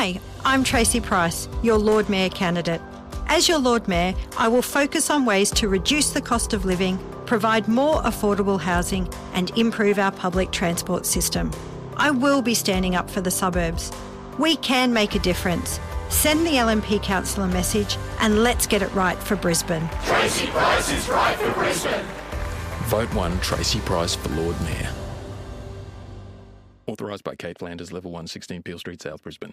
Hi, I'm Tracy Price, your Lord Mayor candidate. As your Lord Mayor, I will focus on ways to reduce the cost of living, provide more affordable housing, and improve our public transport system. I will be standing up for the suburbs. We can make a difference. Send the LNP council a message and let's get it right for Brisbane. Tracy Price is right for Brisbane. Vote 1 Tracy Price for Lord Mayor. Authorised by Kate Flanders, Level 1, 16 Peel Street, South Brisbane.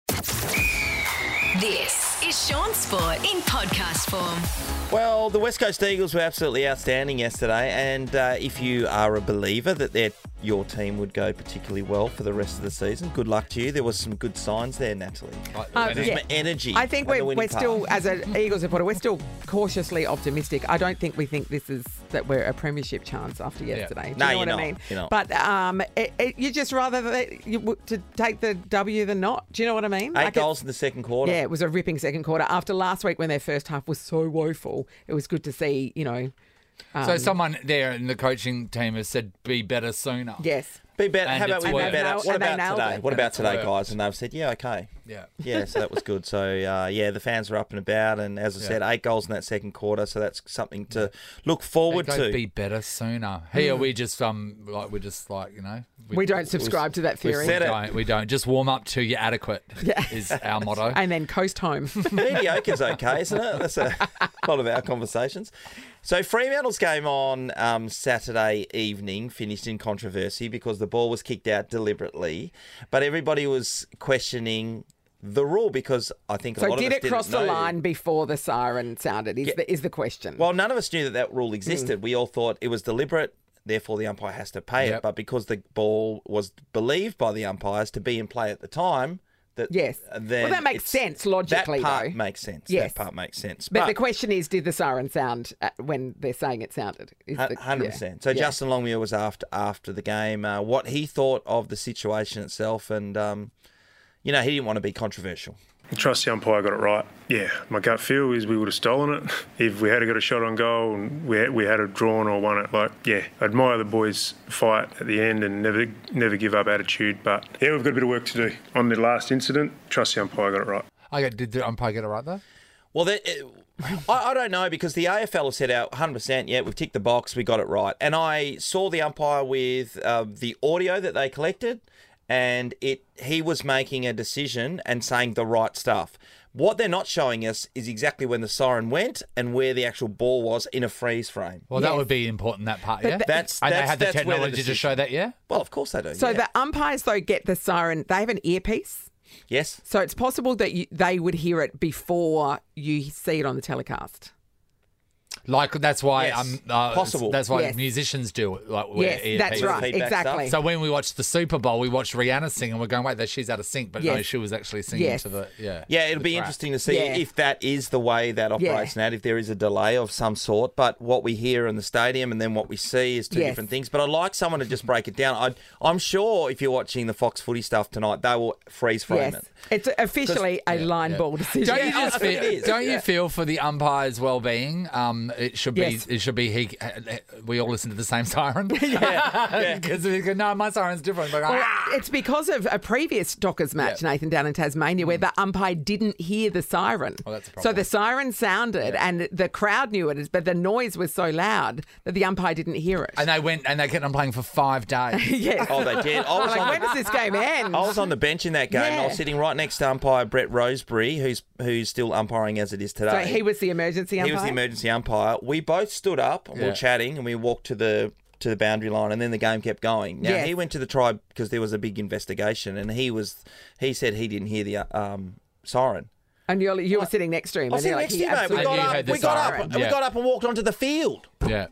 Shaun Sport in podcast form. Well, the West Coast Eagles were absolutely outstanding yesterday, and uh, if you are a believer that their your team would go particularly well for the rest of the season, good luck to you. There was some good signs there, Natalie. There's yeah. energy. I think we're, we're still, as an Eagles supporter, we're still cautiously optimistic. I don't think we think this is that we're a premiership chance after yesterday. Do No, you know you're what not. I mean? You're not. But um, it, it, you just rather that you, w- to take the W than not. Do you know what I mean? Eight Like it- goals in the second quarter. Yeah, it was a ripping second quarter. After last week when their first half was so woeful, it was good to see. You know. So um, someone there in the coaching team has said, "Be better sooner." Yes. Be better. And How about we be better? And What about today? nailed What it. about today, worked. guys? And they've said, yeah, okay. Yeah. Yeah, so that was good. So uh, yeah, the fans were up and about, and as I Yeah. said, eight goals in that second quarter. So that's something to look forward They to. Be better sooner. Here we just um like we're just like you know We don't subscribe to that we theory. said We don't, we don't. Just warm up to you're adequate. Yeah. is our motto. And then coast home. Mediocre's okay, isn't it? That's a lot of our conversations. So Fremantle's game on um, Saturday evening finished in controversy because the ball was kicked out deliberately, but everybody was questioning the rule because I think a so lot did of us it cross the know. line before the siren sounded? Is, Yeah. the, is the question. Well, none of us knew that that rule existed. Hmm. We all thought it was deliberate. Therefore, the umpire has to pay it. But because the ball was believed by the umpires to be in play at the time, that Yes. then Well, that makes sense logically, though. That part though. makes sense. Yes. That part makes sense. but, the question is, did the siren sound uh, when they're saying it sounded? Is the- Hundred yeah. percent. So Yeah. Justin Longmuir was after after the game, uh, what he thought of the situation itself, and um, you know he didn't want to be controversial. I trust the umpire got it right. Yeah, my gut feel is we would have stolen it if we had got a shot on goal and we had, we had it drawn or won it. Like, yeah, I admire the boys' fight at the end and never never give up attitude. But yeah, we've got a bit of work to do on the last incident. Trust the umpire got it right. Okay, did the umpire get it right though? Well, that, it, I, I don't know because the AFL have said out 100%, yeah, we've ticked the box, we got it right. And I saw the umpire with uh, the audio that they collected, and it he was making a decision and saying the right stuff. What they're not showing us is exactly when the siren went and where the actual ball was in a freeze frame. Well, that Yes. would be important. That part, yeah. That's and they that's, had the that's where technology to decision- show that, yeah. Well, of course they do. So yeah. the umpires though get the siren. They have an earpiece, yes, so it's possible that you, they would hear it before you see it on the telecast. Like that's why Yes, um uh, possible. That's why Yes. musicians do it. Like wear Yes, that's earpieces. right. Exactly. So when we watched the Super Bowl, we watched Rihanna sing, and we're going, "Wait, that she's out of sync." But no, she was actually singing Yes. to the yeah. Yeah, it'll be track. interesting to see Yeah. if that is the way that operates Yeah. now, if there is a delay of some sort. But what we hear in the stadium and then what we see is two Yes. different things. But I'd like someone to just break it down. I, I'm sure if you're watching the Fox footy stuff tonight, they will freeze frame Yes, it. it's officially a line Yeah. ball decision. Don't you just feel? Don't yeah. you feel for the umpire's well-being? Um, it should be. Yes. It should be. He. Uh, uh, we all listen to the same siren. yeah. Because no, my siren's different. Like, Well, "Ah!" it's because of a previous Dockers match, Nathan, down in Tasmania, where mm. the umpire didn't hear the siren. Oh, that's a so the siren sounded, and the crowd knew it, but the noise was so loud that the umpire didn't hear it. And they went and they kept on playing for five days. yes. Oh, they did. I was, like, when the, does this game end? I was on the bench in that game. I was sitting right next to umpire Brett Rosebury, who's who's still umpiring as it is today. so today. he was the emergency umpire. He was the emergency umpire. We both stood up, and we Yeah. were chatting, and we walked to the to the boundary line, and then the game kept going. Now Yes. he went to the tribe because there was a big investigation, and he was he said he didn't hear the uh, um, siren. and you're, you were sitting next to him. I was and you're sitting like, next to he you, mate. We absolutely got you up. heard the We got up. siren. and We Yeah. got up and walked onto the field. yeah.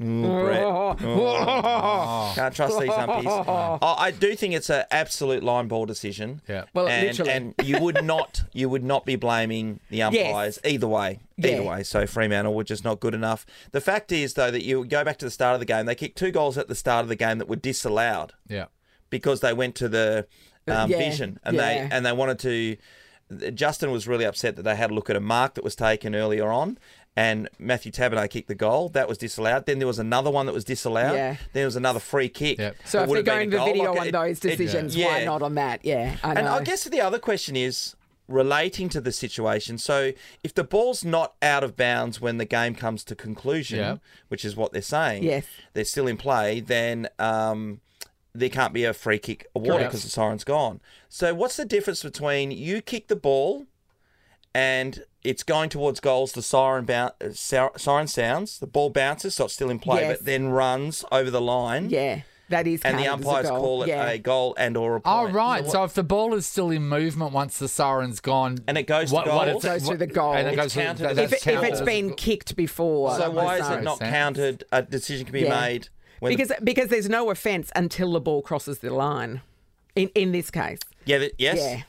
Brett. Oh. Can't trust these umpies. Oh, I do think it's an absolute line ball decision. Yeah. Well, and, literally. and you would not you would not be blaming the umpires either way. Either Yeah. way. So Fremantle were just not good enough. The fact is though that you go back to the start of the game, they kicked two goals at the start of the game that were disallowed Yeah. because they went to the um, Yeah, vision and yeah. they and they wanted to. Justin was really upset that they had a look at a mark that was taken earlier on. And Matthew Taberner kicked the goal. That was disallowed. Then there was another one that was disallowed. Yeah. Then there was another free kick. Yep. So if would they're have going a to video Like, on it- those it- decisions, why not on that? Yeah, I. And I guess the other question is relating to the situation. So if the ball's not out of bounds when the game comes to conclusion, Yeah. which is what they're saying, Yes. they're still in play, then um, there can't be a free kick awarded because the siren's gone. So what's the difference between you kick the ball and it's going towards goals, the siren boun- uh, siren sounds, the ball bounces, so it's still in play, Yes. but then runs over the line. yeah, that is. And the counted as a umpires goal. call it yeah. a goal and or a Oh point. right. what- So if the ball is still in movement once the siren's gone, And it goes to what, goal? it's- Goes through the goal. and it It's goes through- counted that- as- If, it, if counted it's as- been kicked before. So why is it not sense. counted? A decision can be Yeah. made when the- Because because there's no offence until the ball crosses the line. In in this case, yeah, th- yes. yeah.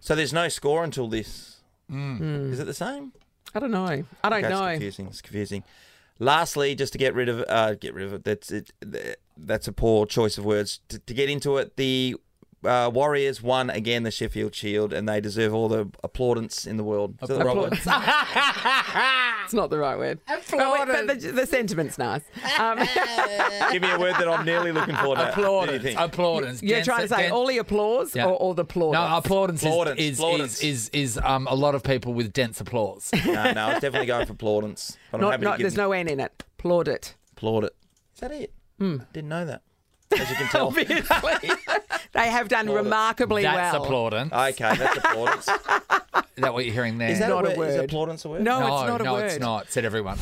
So there's no score until this. Mm. Is it the same? I don't know. I don't That's know. confusing. It's confusing. Lastly, just to get rid of uh, get rid of it. That's it. That's a poor choice of words. To, to get into it, the uh, Warriors won again the Sheffield Shield, and they deserve all the applaudance in the world. Is the right word? It's not the right word. But, but the, the sentiment's nice. Um, Give me a word that I'm nearly looking for. Now. What do you Applaudance. Applaudance. you're Dance- trying to say dan- all the applause Yeah. or all the plaudits? No, applaudance, Plaudits, is, is, plaudits. is, is, is um, a lot of people with dense applause. no, no, I was definitely going for plaudance. But I'm Not, happy not, to give there's no N in it. Plaudit. applaud it. Is that it? Hmm. Didn't know that. As you can tell. Obviously. they have done remarkably That's well. applaudance. Okay, that's applaudance. Is that what you're hearing there? Is that Not a a word? Is applaudance a word? No, no, it's not a no, word. it's not. Said everyone.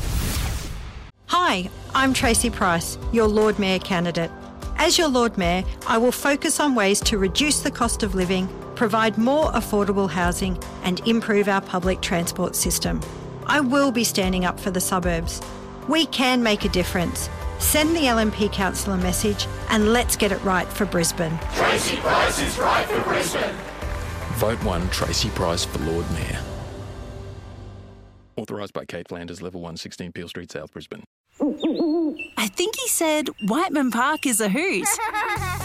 Hi, I'm Tracy Price, your Lord Mayor candidate. As your Lord Mayor, I will focus on ways to reduce the cost of living, provide more affordable housing, and improve our public transport system. I will be standing up for the suburbs. We can make a difference. Send the LNP Council a message and let's get it right for Brisbane. Tracy Price is right for Brisbane. Vote 1 Tracy Price for Lord Mayor. Authorised by Kate Flanders, Level 116 Peel Street, South Brisbane. I think he said Whiteman Park is a hoot.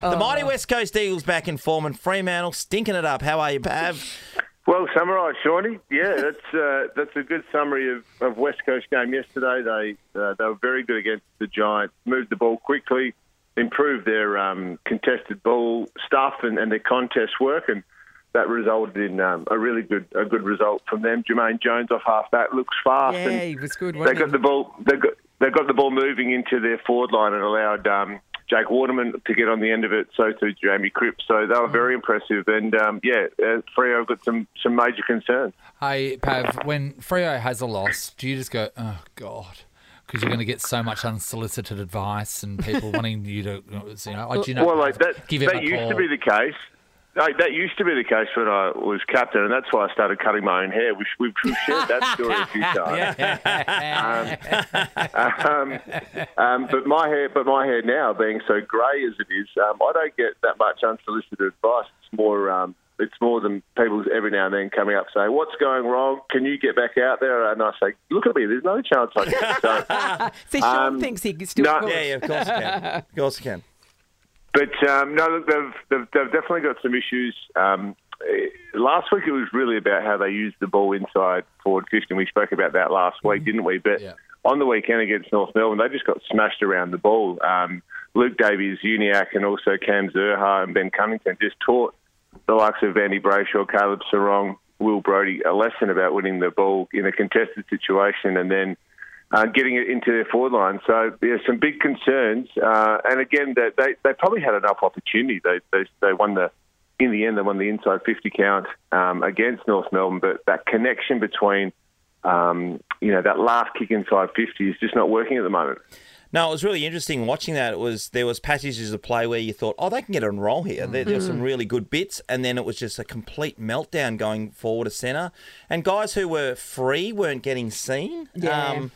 The mighty West Coast Eagles back in form and Fremantle stinking it up. How are you, Pav? Well summarised, Shawnee. Yeah, that's uh, that's a good summary of, of West Coast game yesterday. They uh, they were very good against the Giants. Moved the ball quickly, improved their um, contested ball stuff and, and their contest work, and that resulted in um, a really good a good result from them. Jermaine Jones off half back looks fast. Yeah, and he was good, They wasn't got he? the ball. They got they got the ball moving into their forward line and allowed um, Jake Waterman to get on the end of it. So too Jamie Cripps. So they were very impressive. And um, yeah, uh, Freo got some some major concerns. Hey, Pav, when Freo has a loss, do you just go, oh, God? Because you're going to get so much unsolicited advice and people wanting you to, you know, oh, do you know, well, like that, give him that a used call. to be the case. Like, that used to be the case when I was captain, and that's why I started cutting my own hair. We've, we've we've shared that story a few times. um, um, but my hair, but my hair now being so grey as it is, um, I don't get that much unsolicited advice. It's more, um, it's more than people every now and then coming up saying, "What's going wrong? Can you get back out there?" And I say, "Look at me. There's no chance I can." So, See, Shaun Um, thinks he can still no- Yeah, yeah, of course he can. Of course he can. But um, no, look, they've, they've they've definitely got some issues. Um, eh, last week it was really about how they used the ball inside forward fifty. We spoke about that last week, didn't we? But Yeah. on the weekend against North Melbourne, they just got smashed around the ball. Um, Luke Davies-Uniacke, and also Cam Zurhaar and Ben Cunnington just taught the likes of Andy Brayshaw, Caleb Serong, Will Brodie a lesson about winning the ball in a contested situation and then uh, getting it into their forward line. So there's some big concerns. Uh, and again, they, they they probably had enough opportunity. They they, they won the in the end they won the inside 50 count um, against North Melbourne, but that connection between um, you know that last kick inside 50 is just not working at the moment. No, it was really interesting watching that. It was there was passages of play where you thought, oh, they can get on roll here. There, there were some really good bits, and then it was just a complete meltdown going forward to centre, and guys who were free weren't getting seen. Yeah. Um,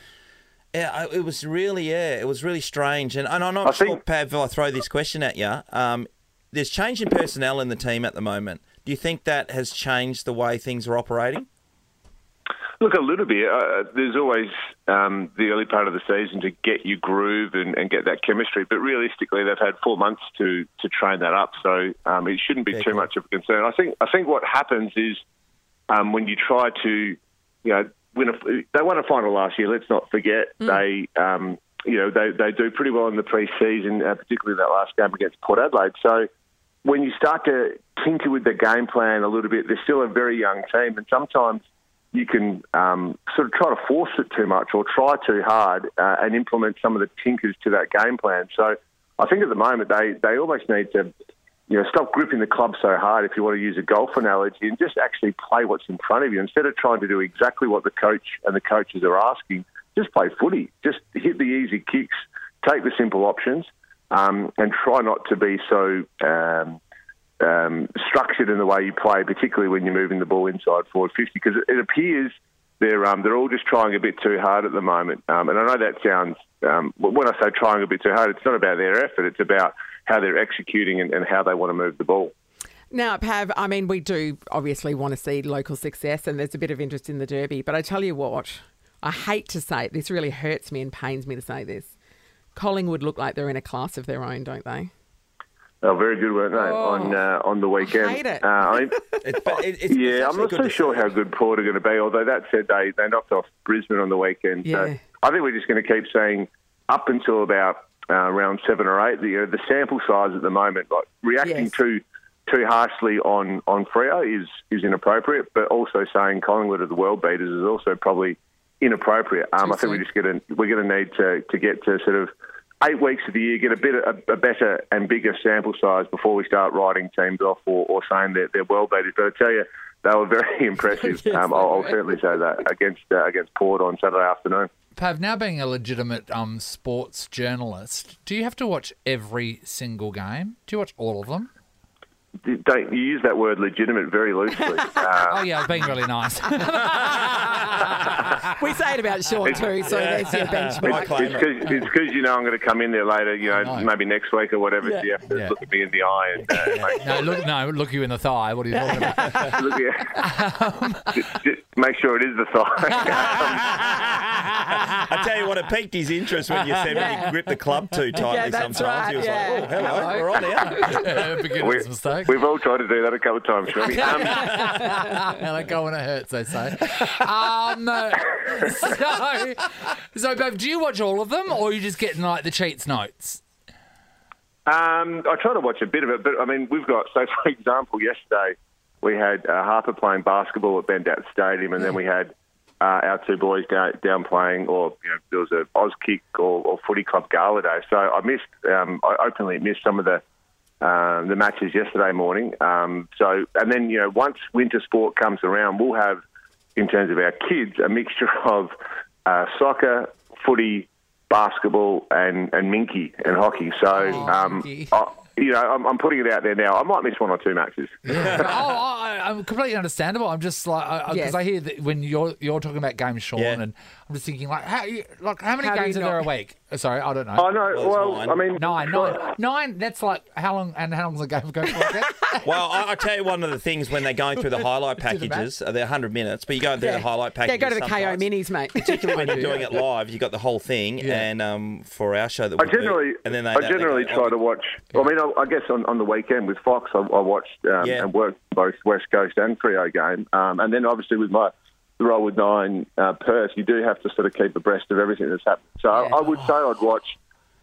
yeah, I- it was really yeah, it was really strange, and, and I'm not I sure, think- Pav, if I throw this question at you. Um, there's change in personnel in the team at the moment. Do you think that has changed the way things are operating? Look, a little bit. Uh, there's always um, the early part of the season to get your groove and, and get that chemistry, but realistically, they've had four months to to train that up, so um, it shouldn't be too much of a concern. I think I think what happens is um, when you try to, you know, win a, they won a final last year. Let's not forget they. Um, you know they, they do pretty well in the pre-season, uh, particularly that last game against Port Adelaide. So when you start to tinker with the game plan a little bit, they're still a very young team, and sometimes you can um, sort of try to force it too much or try too hard uh, and implement some of the tinkers to that game plan. So I think at the moment they, they almost need to you know stop gripping the club so hard, if you want to use a golf analogy, and just actually play what's in front of you instead of trying to do exactly what the coach and the coaches are asking. Just play footy. Just hit the easy kicks. Take the simple options. Um, and try not to be so um, um, structured in the way you play, particularly when you're moving the ball inside forward 50, because it, appears they're um, they're all just trying a bit too hard at the moment. Um, and I know that sounds um, when I say trying a bit too hard, it's not about their effort; it's about how they're executing and, and how they want to move the ball. Now, Pav, I mean, we do obviously want to see local success, and there's a bit of interest in the Derby. But I tell you what, I hate to say it. This really hurts me and pains me to say this. Collingwood look like they're in a class of their own, don't they? Oh, very good, weren't they? on uh, on the weekend. hate it. Uh, I mean, It, but it, it's, yeah, I'm not good so sure see. how good Port are going to be. Although that said, they they knocked off Brisbane on the weekend. Yeah. So I think we're just going to keep saying up until about uh, round seven or eight. The uh, the sample size at the moment, like reacting Yes. too too harshly on on Freo is is inappropriate, but also saying Collingwood are the world beaters is also probably inappropriate. Um, I think we're just going to we're going to need to to get to sort of. Eight weeks of the year, get a bit a, a better and bigger sample size before we start writing teams off or, or saying that they're well beaters. But I tell you, they were very impressive. Yes, um, I'll, I'll certainly say that against uh, against Port on Saturday afternoon. Pav, now being a legitimate um, sports journalist, do you have to watch every single game? Do you watch all of them? Don't you use that word legitimate very loosely? Uh, Oh yeah, I was being really nice. We say it about Shaun too, so there's your benchmark. it's because you know I'm going to come in there later, you know, know. maybe next week or whatever. So you have to Yeah. look at me in the eye and uh, make, no, look, no, look you in the thigh. What are you talking about? look at, just, just make sure it is the thigh. I tell you what, it piqued his interest when you said when you grip the club too tightly. Yeah, that's sometimes he was yeah. like, "Oh, hello, Hello. we're on here." Beginner's mistake. We've all tried to do that a couple of times, Shirley. Um, and I go when it hurts, they say. Um, so, so, babe, do you watch all of them, or are you just getting like the cheats notes? Um, I try to watch a bit of it, but I mean, we've got so for example, yesterday we had uh, Harper playing basketball at Bendat Stadium, and then we had uh, our two boys down, down playing, or you know, there was a Oz kick or, or footy club gala day. So I missed, um, I openly missed some of the um, the matches yesterday morning. Um, so and then you know, once winter sport comes around, we'll have in terms of our kids a mixture of uh, soccer, footy, basketball, and and minky and hockey. So um, minky. I, you know, I'm, I'm putting it out there now. I might miss one or two matches. oh, I, I'm completely understandable. I'm just like because Yes. I hear that when you're you're talking about games, Shaun, Yeah. and I'm just thinking like how you, like how many How games you are there a week? Uh, Sorry, I don't know. Oh know. Well, well, I mean, Nine, nine, nine. That's like how long? And how long's a game going for? Well, I, I tell you one of the things when they're going through the highlight To the packages, uh, they're 100 minutes, but you go through Yeah. the highlight Yeah, packages. go to the KO minis, mate. Particularly when you're doing it live, you have got the whole thing, Yeah. and um, for our show that I we do, generally, and then they, I generally they go, try oh, to watch. I mean, I, I guess on, on the weekend with Fox, I, I watched um, Yeah. and worked both West Coast and Freo game, um, and then obviously with my the role with Nine uh, Perth, you do have to sort of keep abreast of everything that's happening. So I, I would say I'd watch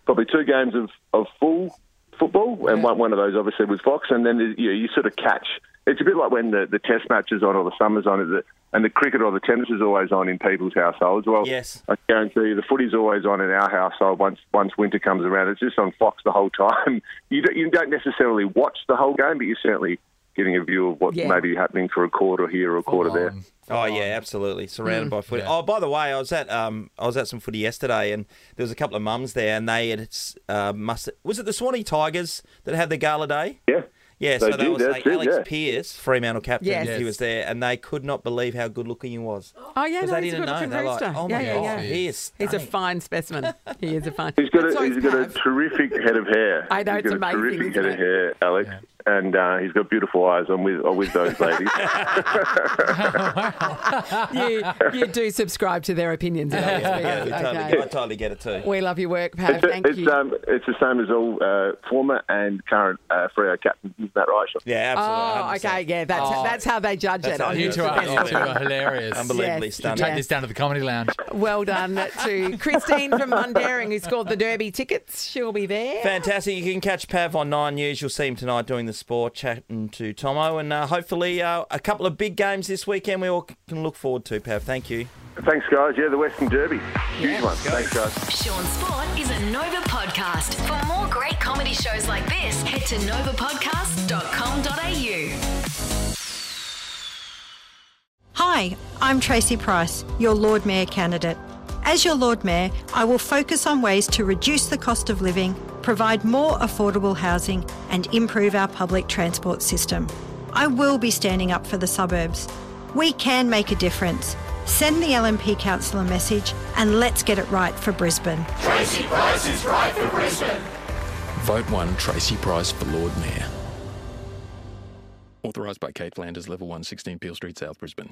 probably two games of, of full football, and one, one of those obviously was Fox, and then you, you sort of catch. It's a bit like when the, the Test matches on or the summers on. The, and the cricket or the tennis is always on in people's households. Well, Yes. I guarantee you the footy's always on in our household once once winter comes around. It's just on Fox the whole time. You don't, you don't necessarily watch the whole game, but you're certainly getting a view of what Yeah. may be happening for a quarter here or a quarter there. Oh yeah, absolutely. Surrounded Mm. by footy. Yeah. Oh, by the way, I was at um I was at some footy yesterday, and there was a couple of mums there, and they had uh, must was it the Swanee Tigers that had the gala day? Yeah. Yeah, They so that did, was like Alex yeah. Pearce, Fremantle captain. Yes. He was there, and they could not believe how good looking he was. Oh yeah, 'Cause no, they he's a didn't know. good-looking They're like, oh my yeah, God, yeah. he is He's a fine specimen. He is a fine. He's got a, So he's is got a terrific head of hair. I know, he's it's got amazing, a terrific isn't head it? of hair, Alex, and uh, he's got beautiful eyes. I'm with I'm with those ladies. you, you do subscribe to their opinions. Yeah, obviously. yeah, we totally, Okay. I totally get it too. We love your work, Pav. it's, Thank it's, you. um, it's the same as all uh, former and current uh, Freo captains. Isn't that right, Shaun? Yeah, Oh, okay, yeah, that's Oh. that's how they judge That's it. on you two are, you two are hilarious. Unbelievably Yes, stunning. Take yeah. this down to the comedy lounge. Well done to Christine from Mundaring who scored the Derby tickets. She'll be there. Fantastic. You can catch Pav on Nine News. You'll see him tonight doing the sport, chatting to Tomo, and uh, hopefully uh, a couple of big games this weekend we all can look forward to, Pav. Thank you. Thanks, guys. Yeah, the Western Derby, huge one. Thanks, guys. Shaun Sport is a Nova podcast. For more great comedy shows like this, head to novapodcast.com.au. Hi, I'm Tracy Price, your Lord Mayor candidate. As your Lord Mayor, I will focus on ways to reduce the cost of living, provide more affordable housing, and improve our public transport system. I will be standing up for the suburbs. We can make a difference. Send the LNP Council a message and let's get it right for Brisbane. Tracy Price is right for Brisbane. Vote 1 Tracy Price for Lord Mayor. Authorised by Kate Flanders, Level 1, 16 Peel Street, South Brisbane.